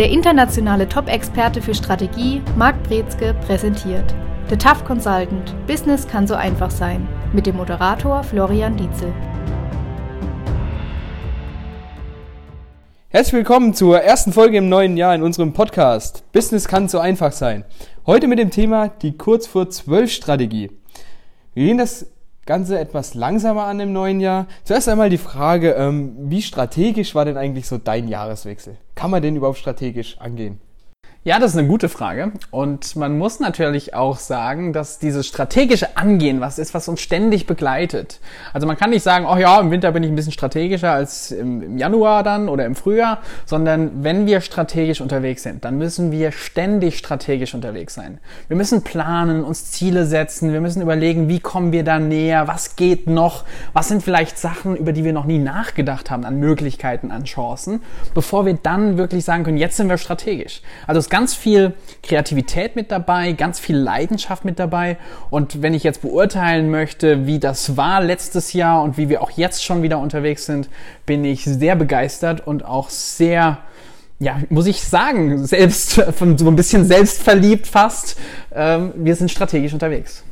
Der internationale Top-Experte für Strategie, Marc Brezke, präsentiert The Tough Consultant – Business kann so einfach sein mit dem Moderator Florian Dietzel. Herzlich willkommen zur ersten Folge im neuen Jahr in unserem Podcast Business kann so einfach sein. Heute mit dem Thema die Kurz vor 12 Strategie. Wir gehen das Ganze etwas langsamer an im neuen Jahr. Zuerst einmal die Frage, ähm, wie strategisch war denn eigentlich so dein Jahreswechsel? Kann man den überhaupt strategisch angehen? Ja, das ist eine gute Frage. Und man muss natürlich auch sagen, dass dieses strategische Angehen was ist, was uns ständig begleitet. Also man kann nicht sagen, oh ja, im Winter bin ich ein bisschen strategischer als im, Januar dann oder im Frühjahr, sondern wenn wir strategisch unterwegs sind, dann müssen wir ständig strategisch unterwegs sein. Wir müssen planen, uns Ziele setzen, wir müssen überlegen, wie kommen wir da näher, was geht noch, was sind vielleicht Sachen, über die wir noch nie nachgedacht haben, an Möglichkeiten, an Chancen, bevor wir dann wirklich sagen können, jetzt sind wir strategisch. Also ganz viel Kreativität mit dabei, ganz viel Leidenschaft mit dabei. Und wenn ich jetzt beurteilen möchte, wie das war letztes Jahr und wie wir auch jetzt schon wieder unterwegs sind, bin ich sehr begeistert und auch sehr ja, muss ich sagen, selbst von so ein bisschen selbstverliebt fast. Ähm, wir sind strategisch unterwegs.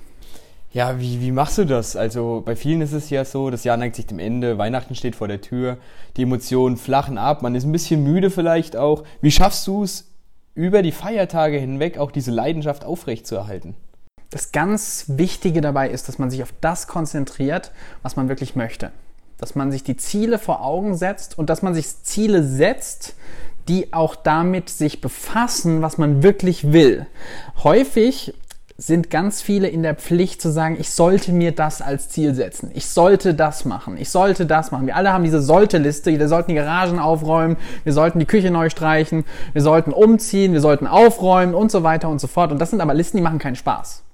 Ja, wie, wie machst du das? Also bei vielen ist es ja so, das Jahr neigt sich dem Ende, Weihnachten steht vor der Tür, die Emotionen flachen ab, man ist ein bisschen müde vielleicht auch. Wie schaffst du es, über die Feiertage hinweg auch diese Leidenschaft aufrechtzuerhalten. Das ganz Wichtige dabei ist, dass man sich auf das konzentriert, was man wirklich möchte. Dass man sich die Ziele vor Augen setzt und dass man sich Ziele setzt, die auch damit sich befassen, was man wirklich will. Häufig sind ganz viele in der Pflicht zu sagen, ich sollte mir das als Ziel setzen. Ich sollte das machen. Ich sollte das machen. Wir alle haben diese Sollte-Liste. Wir sollten die Garagen aufräumen. Wir sollten die Küche neu streichen. Wir sollten umziehen. Wir sollten aufräumen und so weiter und so fort. Und das sind aber Listen, die machen keinen Spaß.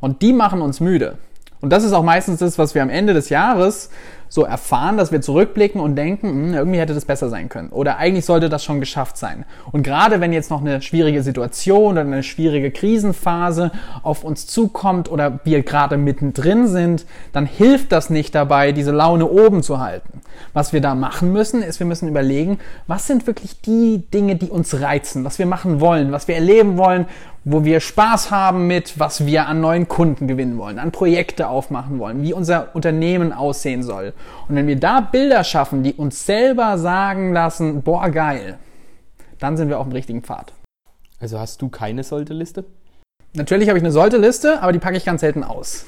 Und die machen uns müde. Und das ist auch meistens das, was wir am Ende des Jahres so erfahren, dass wir zurückblicken und denken, hm, irgendwie hätte das besser sein können. Oder eigentlich sollte das schon geschafft sein. Und gerade wenn jetzt noch eine schwierige Situation oder eine schwierige Krisenphase auf uns zukommt oder wir gerade mittendrin sind, dann hilft das nicht dabei, diese Laune oben zu halten. Was wir da machen müssen, ist, wir müssen überlegen, was sind wirklich die Dinge, die uns reizen, was wir machen wollen, was wir erleben wollen, wo wir Spaß haben mit, was wir an neuen Kunden gewinnen wollen, an Projekte aufmachen wollen, wie unser Unternehmen aussehen soll. Und wenn wir da Bilder schaffen, die uns selber sagen lassen, boah, geil, dann sind wir auf dem richtigen Pfad. Also hast du keine Sollte-Liste? Natürlich habe ich eine Sollte-Liste, aber die packe ich ganz selten aus.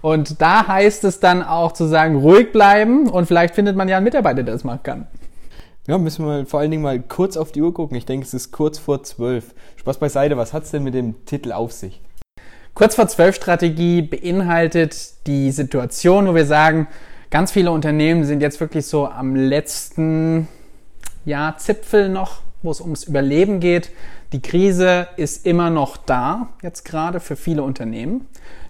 Und da heißt es dann auch zu sagen, ruhig bleiben und vielleicht findet man ja einen Mitarbeiter, der das machen kann. Ja, müssen wir vor allen Dingen mal kurz auf die Uhr gucken. Ich denke, es ist kurz vor zwölf. Spaß beiseite, was hat es denn mit dem Titel auf sich? Kurz vor zwölf Strategie beinhaltet die Situation, wo wir sagen, Ganz viele Unternehmen sind jetzt wirklich so am letzten ja, Zipfel noch, wo es ums Überleben geht. Die Krise ist immer noch da, jetzt gerade für viele Unternehmen.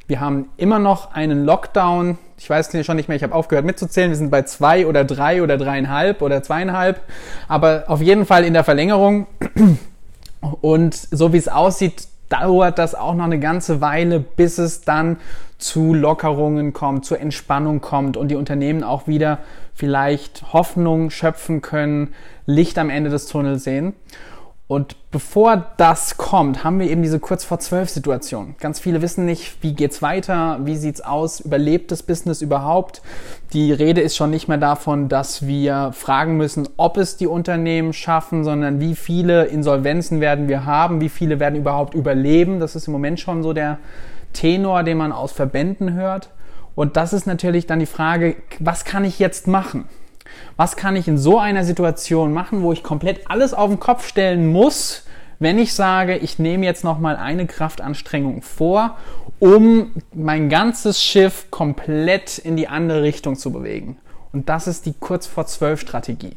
Wir haben immer noch einen Lockdown. Ich weiß schon nicht mehr, ich habe aufgehört mitzuzählen. Wir sind bei zwei oder drei oder dreieinhalb oder zweieinhalb. Aber auf jeden Fall in der Verlängerung. Und so wie es aussieht, dauert das auch noch eine ganze Weile, bis es dann zu Lockerungen kommt, zur Entspannung kommt und die Unternehmen auch wieder vielleicht Hoffnung schöpfen können, Licht am Ende des Tunnels sehen. Und bevor das kommt, haben wir eben diese kurz vor zwölf Situation. Ganz viele wissen nicht, wie geht's weiter, wie sieht's aus, überlebt das Business überhaupt? Die Rede ist schon nicht mehr davon, dass wir fragen müssen, ob es die Unternehmen schaffen, sondern wie viele Insolvenzen werden wir haben, wie viele werden überhaupt überleben. Das ist im Moment schon so der Tenor, den man aus Verbänden hört. Und das ist natürlich dann die Frage, was kann ich jetzt machen? Was kann ich in so einer Situation machen, wo ich komplett alles auf den Kopf stellen muss, wenn ich sage, ich nehme jetzt nochmal eine Kraftanstrengung vor, um mein ganzes Schiff komplett in die andere Richtung zu bewegen. Und das ist die kurz vor zwölf Strategie.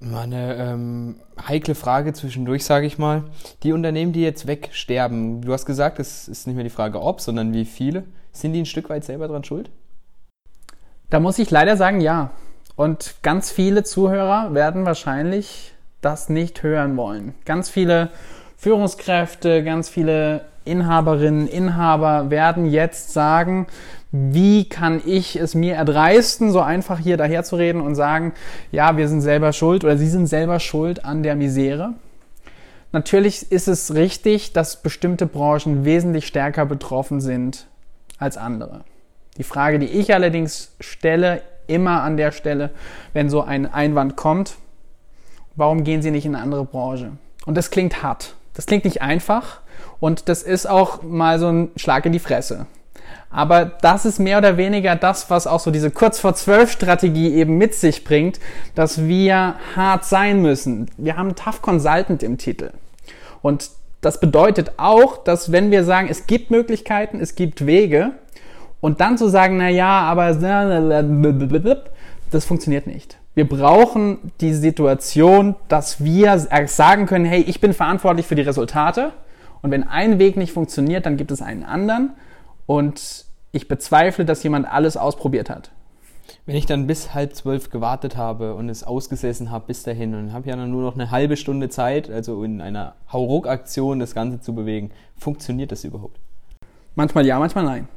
Mal eine ähm, heikle Frage zwischendurch, sage ich mal. Die Unternehmen, die jetzt wegsterben, du hast gesagt, es ist nicht mehr die Frage ob, sondern wie viele. Sind die ein Stück weit selber dran schuld? Da muss ich leider sagen, ja. Und ganz viele Zuhörer werden wahrscheinlich das nicht hören wollen. Ganz viele Führungskräfte, ganz viele Inhaberinnen, Inhaber werden jetzt sagen, wie kann ich es mir erdreisten, so einfach hier daherzureden und sagen, ja, wir sind selber schuld oder Sie sind selber schuld an der Misere. Natürlich ist es richtig, dass bestimmte Branchen wesentlich stärker betroffen sind als andere. Die Frage, die ich allerdings stelle, immer an der Stelle, wenn so ein Einwand kommt, warum gehen Sie nicht in eine andere Branche? Und das klingt hart. Das klingt nicht einfach und das ist auch mal so ein Schlag in die Fresse. Aber das ist mehr oder weniger das, was auch so diese kurz vor zwölf Strategie eben mit sich bringt, dass wir hart sein müssen. Wir haben Tough Consultant im Titel. Und das bedeutet auch, dass wenn wir sagen, es gibt Möglichkeiten, es gibt Wege, und dann zu sagen, na ja, aber das funktioniert nicht. Wir brauchen die Situation, dass wir sagen können, hey, ich bin verantwortlich für die Resultate. Und wenn ein Weg nicht funktioniert, dann gibt es einen anderen. Und ich bezweifle, dass jemand alles ausprobiert hat. Wenn ich dann bis halb zwölf gewartet habe und es ausgesessen habe bis dahin und habe ja dann nur noch eine halbe Stunde Zeit, also in einer Hauruck-Aktion das Ganze zu bewegen, funktioniert das überhaupt? Manchmal ja, manchmal nein.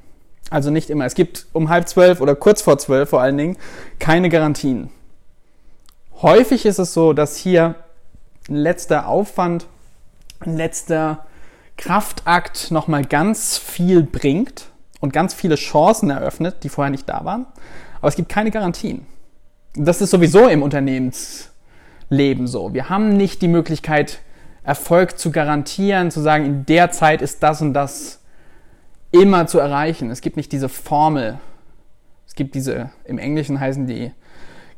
Also nicht immer. Es gibt um halb zwölf oder kurz vor zwölf vor allen Dingen keine Garantien. Häufig ist es so, dass hier ein letzter Aufwand, ein letzter Kraftakt nochmal ganz viel bringt und ganz viele Chancen eröffnet, die vorher nicht da waren. Aber es gibt keine Garantien. Das ist sowieso im Unternehmensleben so. Wir haben nicht die Möglichkeit, Erfolg zu garantieren, zu sagen, in der Zeit ist das und das immer zu erreichen. Es gibt nicht diese Formel. Es gibt diese, im Englischen heißen die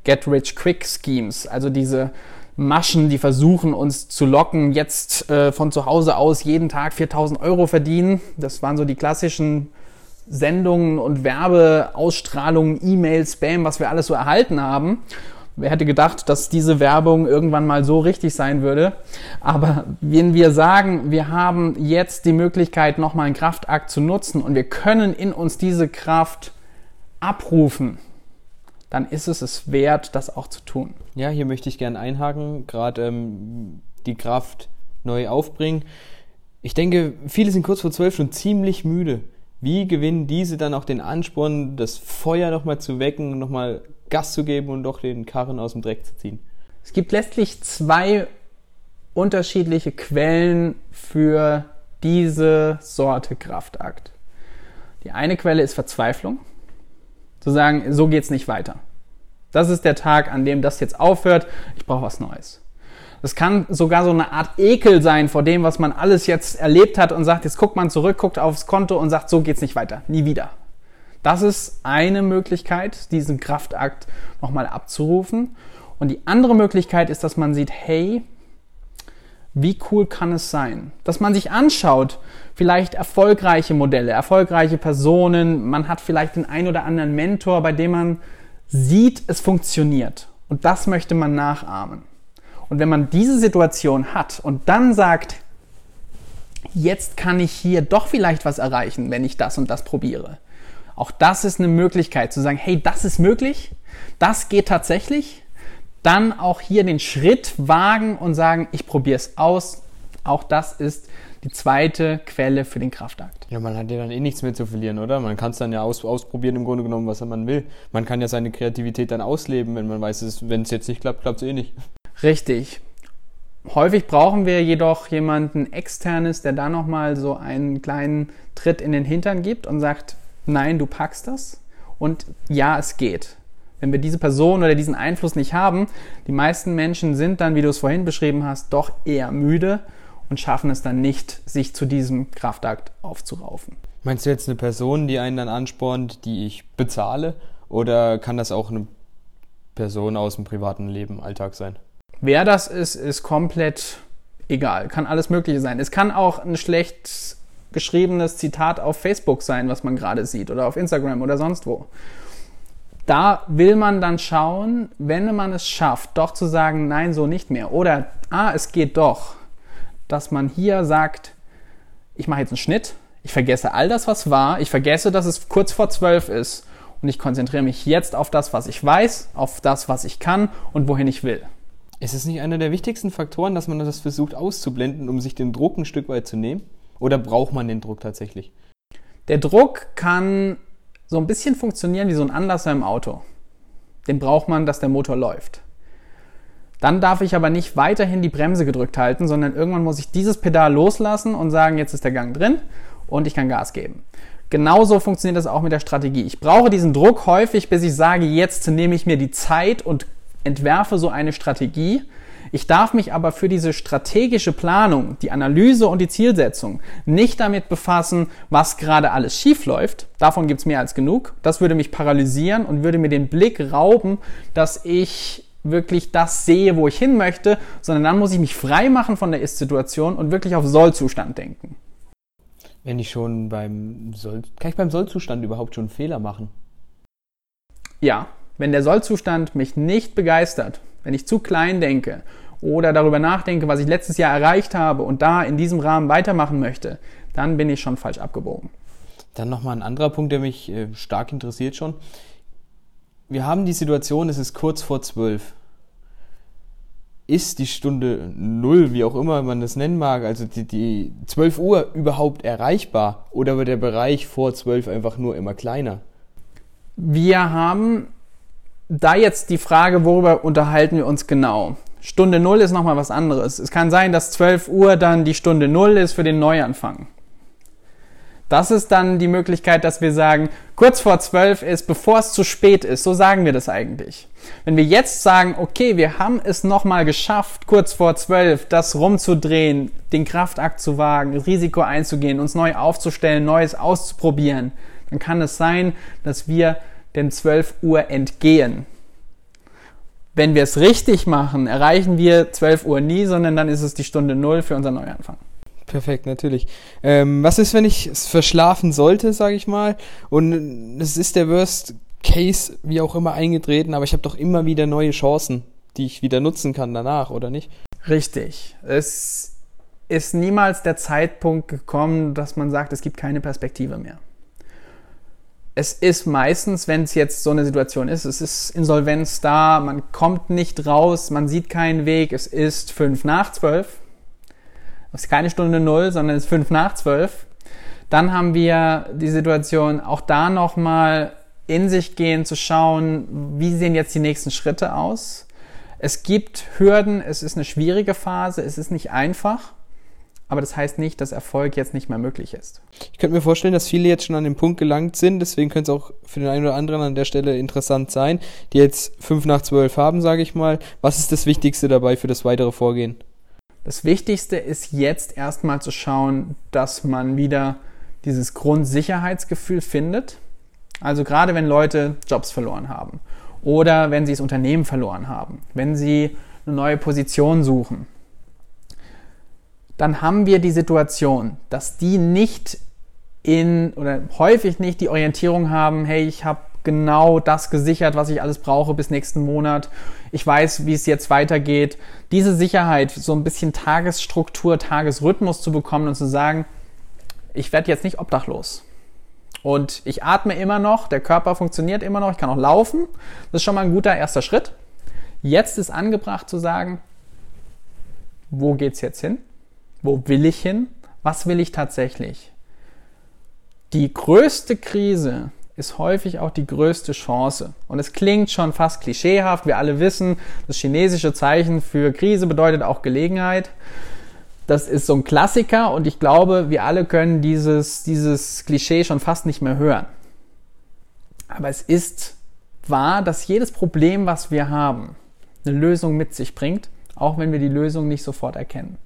Get Rich Quick Schemes, also diese Maschen, die versuchen uns zu locken, jetzt äh, von zu Hause aus jeden Tag 4000 Euro verdienen. Das waren so die klassischen Sendungen und Werbeausstrahlungen, E-Mail, Spam, was wir alles so erhalten haben. Wer hätte gedacht, dass diese Werbung irgendwann mal so richtig sein würde? Aber wenn wir sagen, wir haben jetzt die Möglichkeit, nochmal einen Kraftakt zu nutzen und wir können in uns diese Kraft abrufen, dann ist es es wert, das auch zu tun. Ja, hier möchte ich gerne einhaken, gerade ähm, die Kraft neu aufbringen. Ich denke, viele sind kurz vor zwölf schon ziemlich müde. Wie gewinnen diese dann auch den Ansporn, das Feuer nochmal zu wecken, nochmal Gas zu geben und doch den Karren aus dem Dreck zu ziehen? Es gibt letztlich zwei unterschiedliche Quellen für diese Sorte Kraftakt. Die eine Quelle ist Verzweiflung zu sagen, so geht's nicht weiter. Das ist der Tag, an dem das jetzt aufhört. Ich brauche was Neues. Das kann sogar so eine Art Ekel sein vor dem, was man alles jetzt erlebt hat und sagt, jetzt guckt man zurück, guckt aufs Konto und sagt, so geht's nicht weiter, nie wieder. Das ist eine Möglichkeit, diesen Kraftakt nochmal abzurufen. Und die andere Möglichkeit ist, dass man sieht, hey, wie cool kann es sein? Dass man sich anschaut, vielleicht erfolgreiche Modelle, erfolgreiche Personen, man hat vielleicht den ein oder anderen Mentor, bei dem man sieht, es funktioniert. Und das möchte man nachahmen. Und wenn man diese Situation hat und dann sagt, jetzt kann ich hier doch vielleicht was erreichen, wenn ich das und das probiere. Auch das ist eine Möglichkeit zu sagen, hey, das ist möglich, das geht tatsächlich dann auch hier den Schritt wagen und sagen, ich probiere es aus. Auch das ist die zweite Quelle für den Kraftakt. Ja, man hat ja dann eh nichts mehr zu verlieren, oder? Man kann es dann ja aus, ausprobieren im Grunde genommen, was man will. Man kann ja seine Kreativität dann ausleben, wenn man weiß, wenn es jetzt nicht klappt, klappt es eh nicht. Richtig. Häufig brauchen wir jedoch jemanden externes, der da nochmal so einen kleinen Tritt in den Hintern gibt und sagt, nein, du packst das und ja, es geht wenn wir diese Person oder diesen Einfluss nicht haben, die meisten Menschen sind dann, wie du es vorhin beschrieben hast, doch eher müde und schaffen es dann nicht, sich zu diesem Kraftakt aufzuraufen. Meinst du jetzt eine Person, die einen dann anspornt, die ich bezahle? Oder kann das auch eine Person aus dem privaten Leben, Alltag sein? Wer das ist, ist komplett egal. Kann alles Mögliche sein. Es kann auch ein schlecht geschriebenes Zitat auf Facebook sein, was man gerade sieht, oder auf Instagram oder sonst wo da will man dann schauen, wenn man es schafft, doch zu sagen, nein, so nicht mehr. Oder, ah, es geht doch. Dass man hier sagt, ich mache jetzt einen Schnitt, ich vergesse all das, was war, ich vergesse, dass es kurz vor zwölf ist und ich konzentriere mich jetzt auf das, was ich weiß, auf das, was ich kann und wohin ich will. Ist es nicht einer der wichtigsten Faktoren, dass man das versucht auszublenden, um sich den Druck ein Stück weit zu nehmen? Oder braucht man den Druck tatsächlich? Der Druck kann so ein bisschen funktionieren wie so ein Anlasser im Auto. Den braucht man, dass der Motor läuft. Dann darf ich aber nicht weiterhin die Bremse gedrückt halten, sondern irgendwann muss ich dieses Pedal loslassen und sagen, jetzt ist der Gang drin und ich kann Gas geben. Genauso funktioniert das auch mit der Strategie. Ich brauche diesen Druck häufig, bis ich sage, jetzt nehme ich mir die Zeit und entwerfe so eine Strategie. Ich darf mich aber für diese strategische Planung, die Analyse und die Zielsetzung nicht damit befassen, was gerade alles schief läuft. Davon gibt es mehr als genug. Das würde mich paralysieren und würde mir den Blick rauben, dass ich wirklich das sehe, wo ich hin möchte, sondern dann muss ich mich frei machen von der Ist-Situation und wirklich auf Soll-Zustand denken. Wenn ich schon beim Soll, kann ich beim Sollzustand überhaupt schon Fehler machen? Ja, wenn der Sollzustand mich nicht begeistert, wenn ich zu klein denke oder darüber nachdenke, was ich letztes Jahr erreicht habe und da in diesem Rahmen weitermachen möchte, dann bin ich schon falsch abgebogen. Dann nochmal ein anderer Punkt, der mich äh, stark interessiert schon. Wir haben die Situation, es ist kurz vor zwölf ist die Stunde Null, wie auch immer man das nennen mag, also die, die 12 Uhr überhaupt erreichbar oder wird der Bereich vor 12 einfach nur immer kleiner? Wir haben da jetzt die Frage, worüber unterhalten wir uns genau? Stunde Null ist nochmal was anderes. Es kann sein, dass 12 Uhr dann die Stunde Null ist für den Neuanfang. Das ist dann die Möglichkeit, dass wir sagen, kurz vor zwölf ist, bevor es zu spät ist. So sagen wir das eigentlich. Wenn wir jetzt sagen, okay, wir haben es nochmal geschafft, kurz vor zwölf das rumzudrehen, den Kraftakt zu wagen, Risiko einzugehen, uns neu aufzustellen, Neues auszuprobieren, dann kann es sein, dass wir den 12 Uhr entgehen. Wenn wir es richtig machen, erreichen wir 12 Uhr nie, sondern dann ist es die Stunde Null für unseren Neuanfang. Perfekt, natürlich. Ähm, was ist, wenn ich es verschlafen sollte, sage ich mal, und es ist der Worst Case, wie auch immer, eingetreten, aber ich habe doch immer wieder neue Chancen, die ich wieder nutzen kann danach, oder nicht? Richtig. Es ist niemals der Zeitpunkt gekommen, dass man sagt, es gibt keine Perspektive mehr. Es ist meistens, wenn es jetzt so eine Situation ist, es ist Insolvenz da, man kommt nicht raus, man sieht keinen Weg, es ist fünf nach zwölf, es ist keine Stunde null, sondern es ist fünf nach zwölf. Dann haben wir die Situation, auch da nochmal in sich gehen, zu schauen, wie sehen jetzt die nächsten Schritte aus. Es gibt Hürden, es ist eine schwierige Phase, es ist nicht einfach, aber das heißt nicht, dass Erfolg jetzt nicht mehr möglich ist. Ich könnte mir vorstellen, dass viele jetzt schon an den Punkt gelangt sind, deswegen könnte es auch für den einen oder anderen an der Stelle interessant sein, die jetzt fünf nach zwölf haben, sage ich mal. Was ist das Wichtigste dabei für das weitere Vorgehen? Das Wichtigste ist jetzt erstmal zu schauen, dass man wieder dieses Grundsicherheitsgefühl findet. Also gerade wenn Leute Jobs verloren haben oder wenn sie das Unternehmen verloren haben, wenn sie eine neue Position suchen, dann haben wir die Situation, dass die nicht in oder häufig nicht die Orientierung haben, hey, ich habe genau das gesichert, was ich alles brauche bis nächsten Monat. Ich weiß, wie es jetzt weitergeht. Diese Sicherheit, so ein bisschen Tagesstruktur, Tagesrhythmus zu bekommen und zu sagen, ich werde jetzt nicht obdachlos. Und ich atme immer noch, der Körper funktioniert immer noch, ich kann auch laufen. Das ist schon mal ein guter erster Schritt. Jetzt ist angebracht zu sagen, wo geht's jetzt hin? Wo will ich hin? Was will ich tatsächlich? Die größte Krise, ist häufig auch die größte Chance. Und es klingt schon fast klischeehaft. Wir alle wissen, das chinesische Zeichen für Krise bedeutet auch Gelegenheit. Das ist so ein Klassiker und ich glaube, wir alle können dieses, dieses Klischee schon fast nicht mehr hören. Aber es ist wahr, dass jedes Problem, was wir haben, eine Lösung mit sich bringt, auch wenn wir die Lösung nicht sofort erkennen.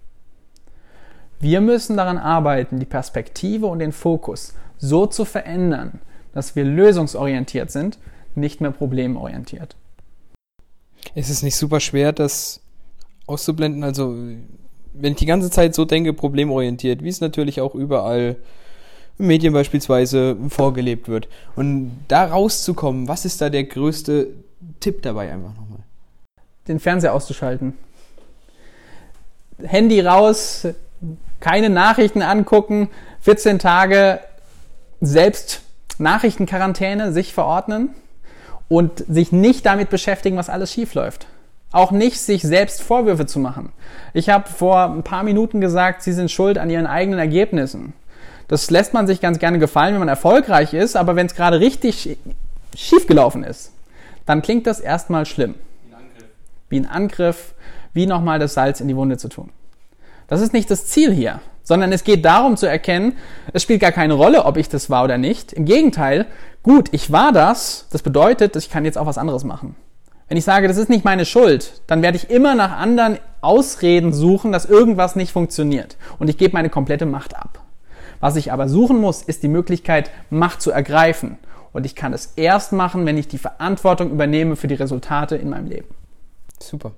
Wir müssen daran arbeiten, die Perspektive und den Fokus so zu verändern, dass wir lösungsorientiert sind, nicht mehr problemorientiert. Es ist nicht super schwer, das auszublenden. Also, wenn ich die ganze Zeit so denke, problemorientiert, wie es natürlich auch überall in Medien beispielsweise vorgelebt wird. Und da rauszukommen, was ist da der größte Tipp dabei einfach nochmal? Den Fernseher auszuschalten. Handy raus, keine Nachrichten angucken, 14 Tage selbst Nachrichtenquarantäne sich verordnen und sich nicht damit beschäftigen, was alles schief läuft. Auch nicht sich selbst Vorwürfe zu machen. Ich habe vor ein paar Minuten gesagt, Sie sind schuld an Ihren eigenen Ergebnissen. Das lässt man sich ganz gerne gefallen, wenn man erfolgreich ist, aber wenn es gerade richtig schief gelaufen ist, dann klingt das erstmal schlimm. Wie ein Angriff. Wie ein Angriff, wie nochmal das Salz in die Wunde zu tun. Das ist nicht das Ziel hier, sondern es geht darum zu erkennen, es spielt gar keine Rolle, ob ich das war oder nicht. Im Gegenteil, gut, ich war das, das bedeutet, ich kann jetzt auch was anderes machen. Wenn ich sage, das ist nicht meine Schuld, dann werde ich immer nach anderen Ausreden suchen, dass irgendwas nicht funktioniert. Und ich gebe meine komplette Macht ab. Was ich aber suchen muss, ist die Möglichkeit, Macht zu ergreifen. Und ich kann es erst machen, wenn ich die Verantwortung übernehme für die Resultate in meinem Leben. Super.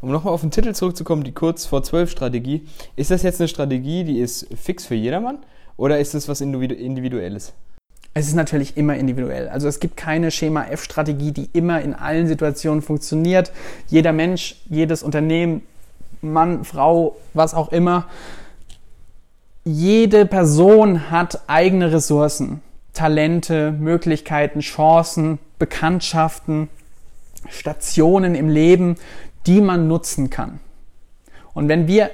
Um nochmal auf den Titel zurückzukommen, die kurz vor zwölf Strategie. Ist das jetzt eine Strategie, die ist fix für jedermann? Oder ist das was Individuelles? Es ist natürlich immer individuell. Also es gibt keine Schema F-Strategie, die immer in allen Situationen funktioniert. Jeder Mensch, jedes Unternehmen, Mann, Frau, was auch immer, jede Person hat eigene Ressourcen, Talente, Möglichkeiten, Chancen, Bekanntschaften, Stationen im Leben, die man nutzen kann. Und wenn wir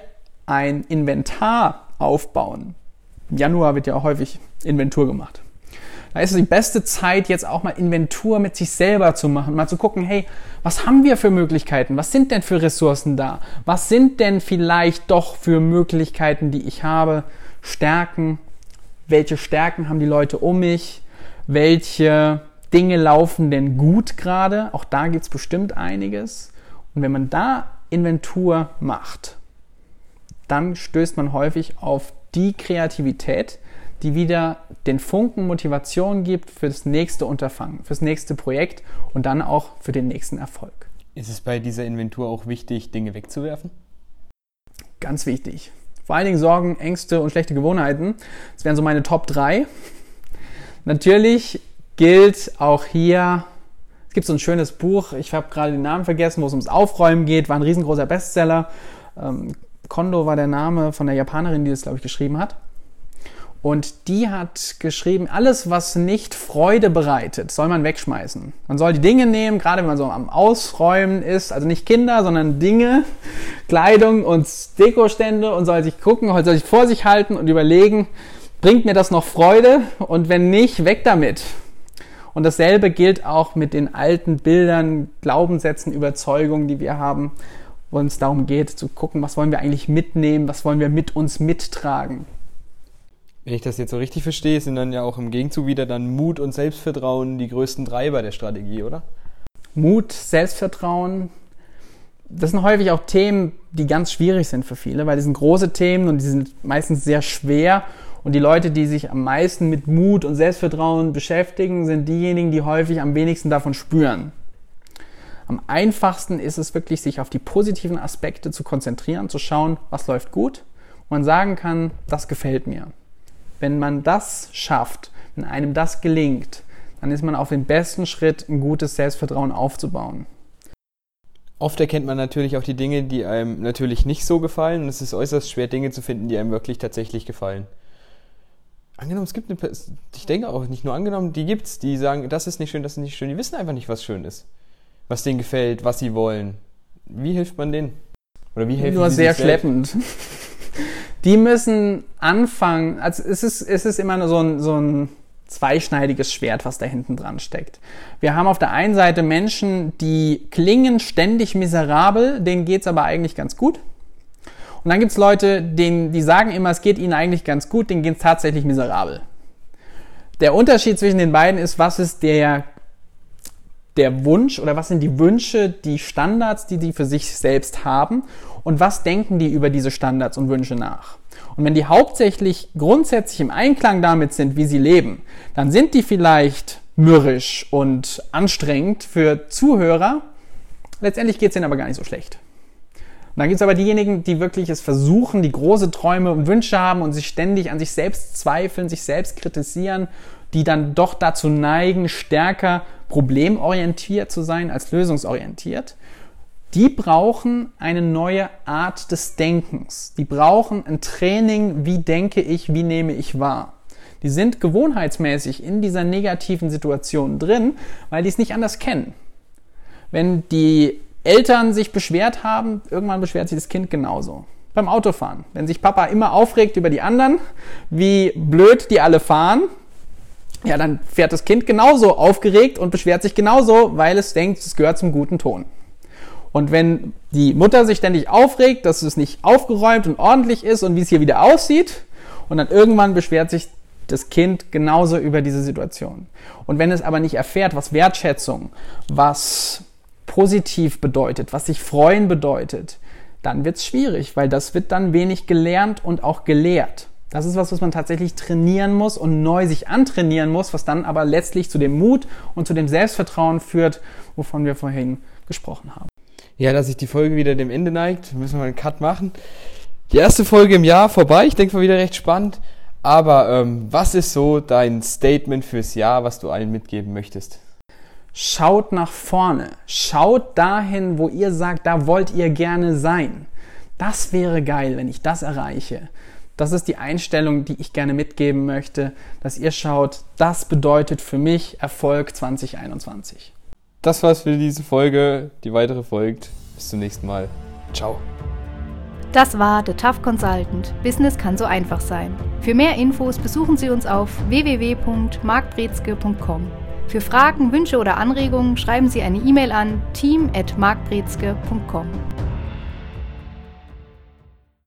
ein Inventar aufbauen, im Januar wird ja auch häufig Inventur gemacht. Da ist es die beste Zeit, jetzt auch mal Inventur mit sich selber zu machen, mal zu gucken, hey, was haben wir für Möglichkeiten? Was sind denn für Ressourcen da? Was sind denn vielleicht doch für Möglichkeiten, die ich habe? Stärken? Welche Stärken haben die Leute um mich? Welche Dinge laufen denn gut gerade? Auch da gibt es bestimmt einiges. Und wenn man da Inventur macht, dann stößt man häufig auf die Kreativität, die wieder den Funken Motivation gibt für das nächste Unterfangen, fürs nächste Projekt und dann auch für den nächsten Erfolg. Ist es bei dieser Inventur auch wichtig, Dinge wegzuwerfen? Ganz wichtig. Vor allen Dingen Sorgen, Ängste und schlechte Gewohnheiten. Das wären so meine Top 3. Natürlich gilt auch hier, gibt so ein schönes Buch, ich habe gerade den Namen vergessen, wo es ums Aufräumen geht, war ein riesengroßer Bestseller. Ähm, Kondo war der Name von der Japanerin, die das, glaube ich, geschrieben hat. Und die hat geschrieben, alles, was nicht Freude bereitet, soll man wegschmeißen. Man soll die Dinge nehmen, gerade wenn man so am Ausräumen ist, also nicht Kinder, sondern Dinge, Kleidung und Dekostände und soll sich gucken, soll sich vor sich halten und überlegen, bringt mir das noch Freude? Und wenn nicht, weg damit. Und dasselbe gilt auch mit den alten Bildern, Glaubenssätzen, Überzeugungen, die wir haben, wo es darum geht, zu gucken, was wollen wir eigentlich mitnehmen, was wollen wir mit uns mittragen. Wenn ich das jetzt so richtig verstehe, sind dann ja auch im Gegenzug wieder dann Mut und Selbstvertrauen die größten Treiber der Strategie, oder? Mut, Selbstvertrauen, das sind häufig auch Themen, die ganz schwierig sind für viele, weil die sind große Themen und die sind meistens sehr schwer. Und die Leute, die sich am meisten mit Mut und Selbstvertrauen beschäftigen, sind diejenigen, die häufig am wenigsten davon spüren. Am einfachsten ist es wirklich, sich auf die positiven Aspekte zu konzentrieren, zu schauen, was läuft gut. Und man sagen kann, das gefällt mir. Wenn man das schafft, wenn einem das gelingt, dann ist man auf dem besten Schritt, ein gutes Selbstvertrauen aufzubauen. Oft erkennt man natürlich auch die Dinge, die einem natürlich nicht so gefallen und es ist äußerst schwer, Dinge zu finden, die einem wirklich tatsächlich gefallen. Angenommen, es gibt eine, Person, ich denke auch nicht nur angenommen, die gibt es, die sagen, das ist nicht schön, das ist nicht schön, die wissen einfach nicht, was schön ist. Was denen gefällt, was sie wollen. Wie hilft man denen? Oder wie helfen Nur sehr schleppend die müssen anfangen, also es ist, es ist immer so ein, so ein zweischneidiges Schwert, was da hinten dran steckt. Wir haben auf der einen Seite Menschen, die klingen ständig miserabel, denen geht's aber eigentlich ganz gut. Und dann gibt's Leute, denen, die sagen immer, es geht ihnen eigentlich ganz gut, denen geht's tatsächlich miserabel. Der Unterschied zwischen den beiden ist, was ist der, der Wunsch oder was sind die Wünsche, die Standards, die die für sich selbst haben und was denken die über diese Standards und Wünsche nach. Und wenn die hauptsächlich grundsätzlich im Einklang damit sind, wie sie leben, dann sind die vielleicht mürrisch und anstrengend für Zuhörer. Letztendlich geht es denen aber gar nicht so schlecht. Und dann gibt es aber diejenigen, die wirklich es versuchen, die große Träume und Wünsche haben und sich ständig an sich selbst zweifeln, sich selbst kritisieren, die dann doch dazu neigen, stärker problemorientiert zu sein als lösungsorientiert die brauchen eine neue Art des Denkens. Die brauchen ein Training, wie denke ich, wie nehme ich wahr. Die sind gewohnheitsmäßig in dieser negativen Situation drin, weil die es nicht anders kennen. Wenn die Eltern sich beschwert haben, irgendwann beschwert sich das Kind genauso. beim Autofahren. Wenn sich Papa immer aufregt über die anderen, wie blöd die alle fahren, ja, dann fährt das Kind genauso aufgeregt und beschwert sich genauso, weil es denkt, es gehört zum guten Ton. Und wenn die Mutter sich ständig aufregt, dass es nicht aufgeräumt und ordentlich ist und wie es hier wieder aussieht, und dann irgendwann beschwert sich das Kind genauso über diese Situation. Und wenn es aber nicht erfährt, was Wertschätzung, was positiv bedeutet, was sich freuen bedeutet, dann wird es schwierig, weil das wird dann wenig gelernt und auch gelehrt. Das ist was, was man tatsächlich trainieren muss und neu sich antrainieren muss, was dann aber letztlich zu dem Mut und zu dem Selbstvertrauen führt, wovon wir vorhin gesprochen haben. Ja, dass sich die Folge wieder dem Ende neigt, müssen wir einen Cut machen. Die erste Folge im Jahr vorbei, ich denke mal wieder recht spannend. Aber ähm, was ist so dein Statement fürs Jahr, was du allen mitgeben möchtest? Schaut nach vorne. Schaut dahin, wo ihr sagt, da wollt ihr gerne sein. Das wäre geil, wenn ich das erreiche. Das ist die Einstellung, die ich gerne mitgeben möchte, dass ihr schaut, das bedeutet für mich Erfolg 2021. Das war's für diese Folge. Die weitere folgt. Bis zum nächsten Mal. Ciao. Das war The Tough Consultant. Business kann so einfach sein. Für mehr Infos besuchen Sie uns auf www.markbrezke.com. Für Fragen, Wünsche oder Anregungen schreiben Sie eine E-Mail an team@markbrezke.com.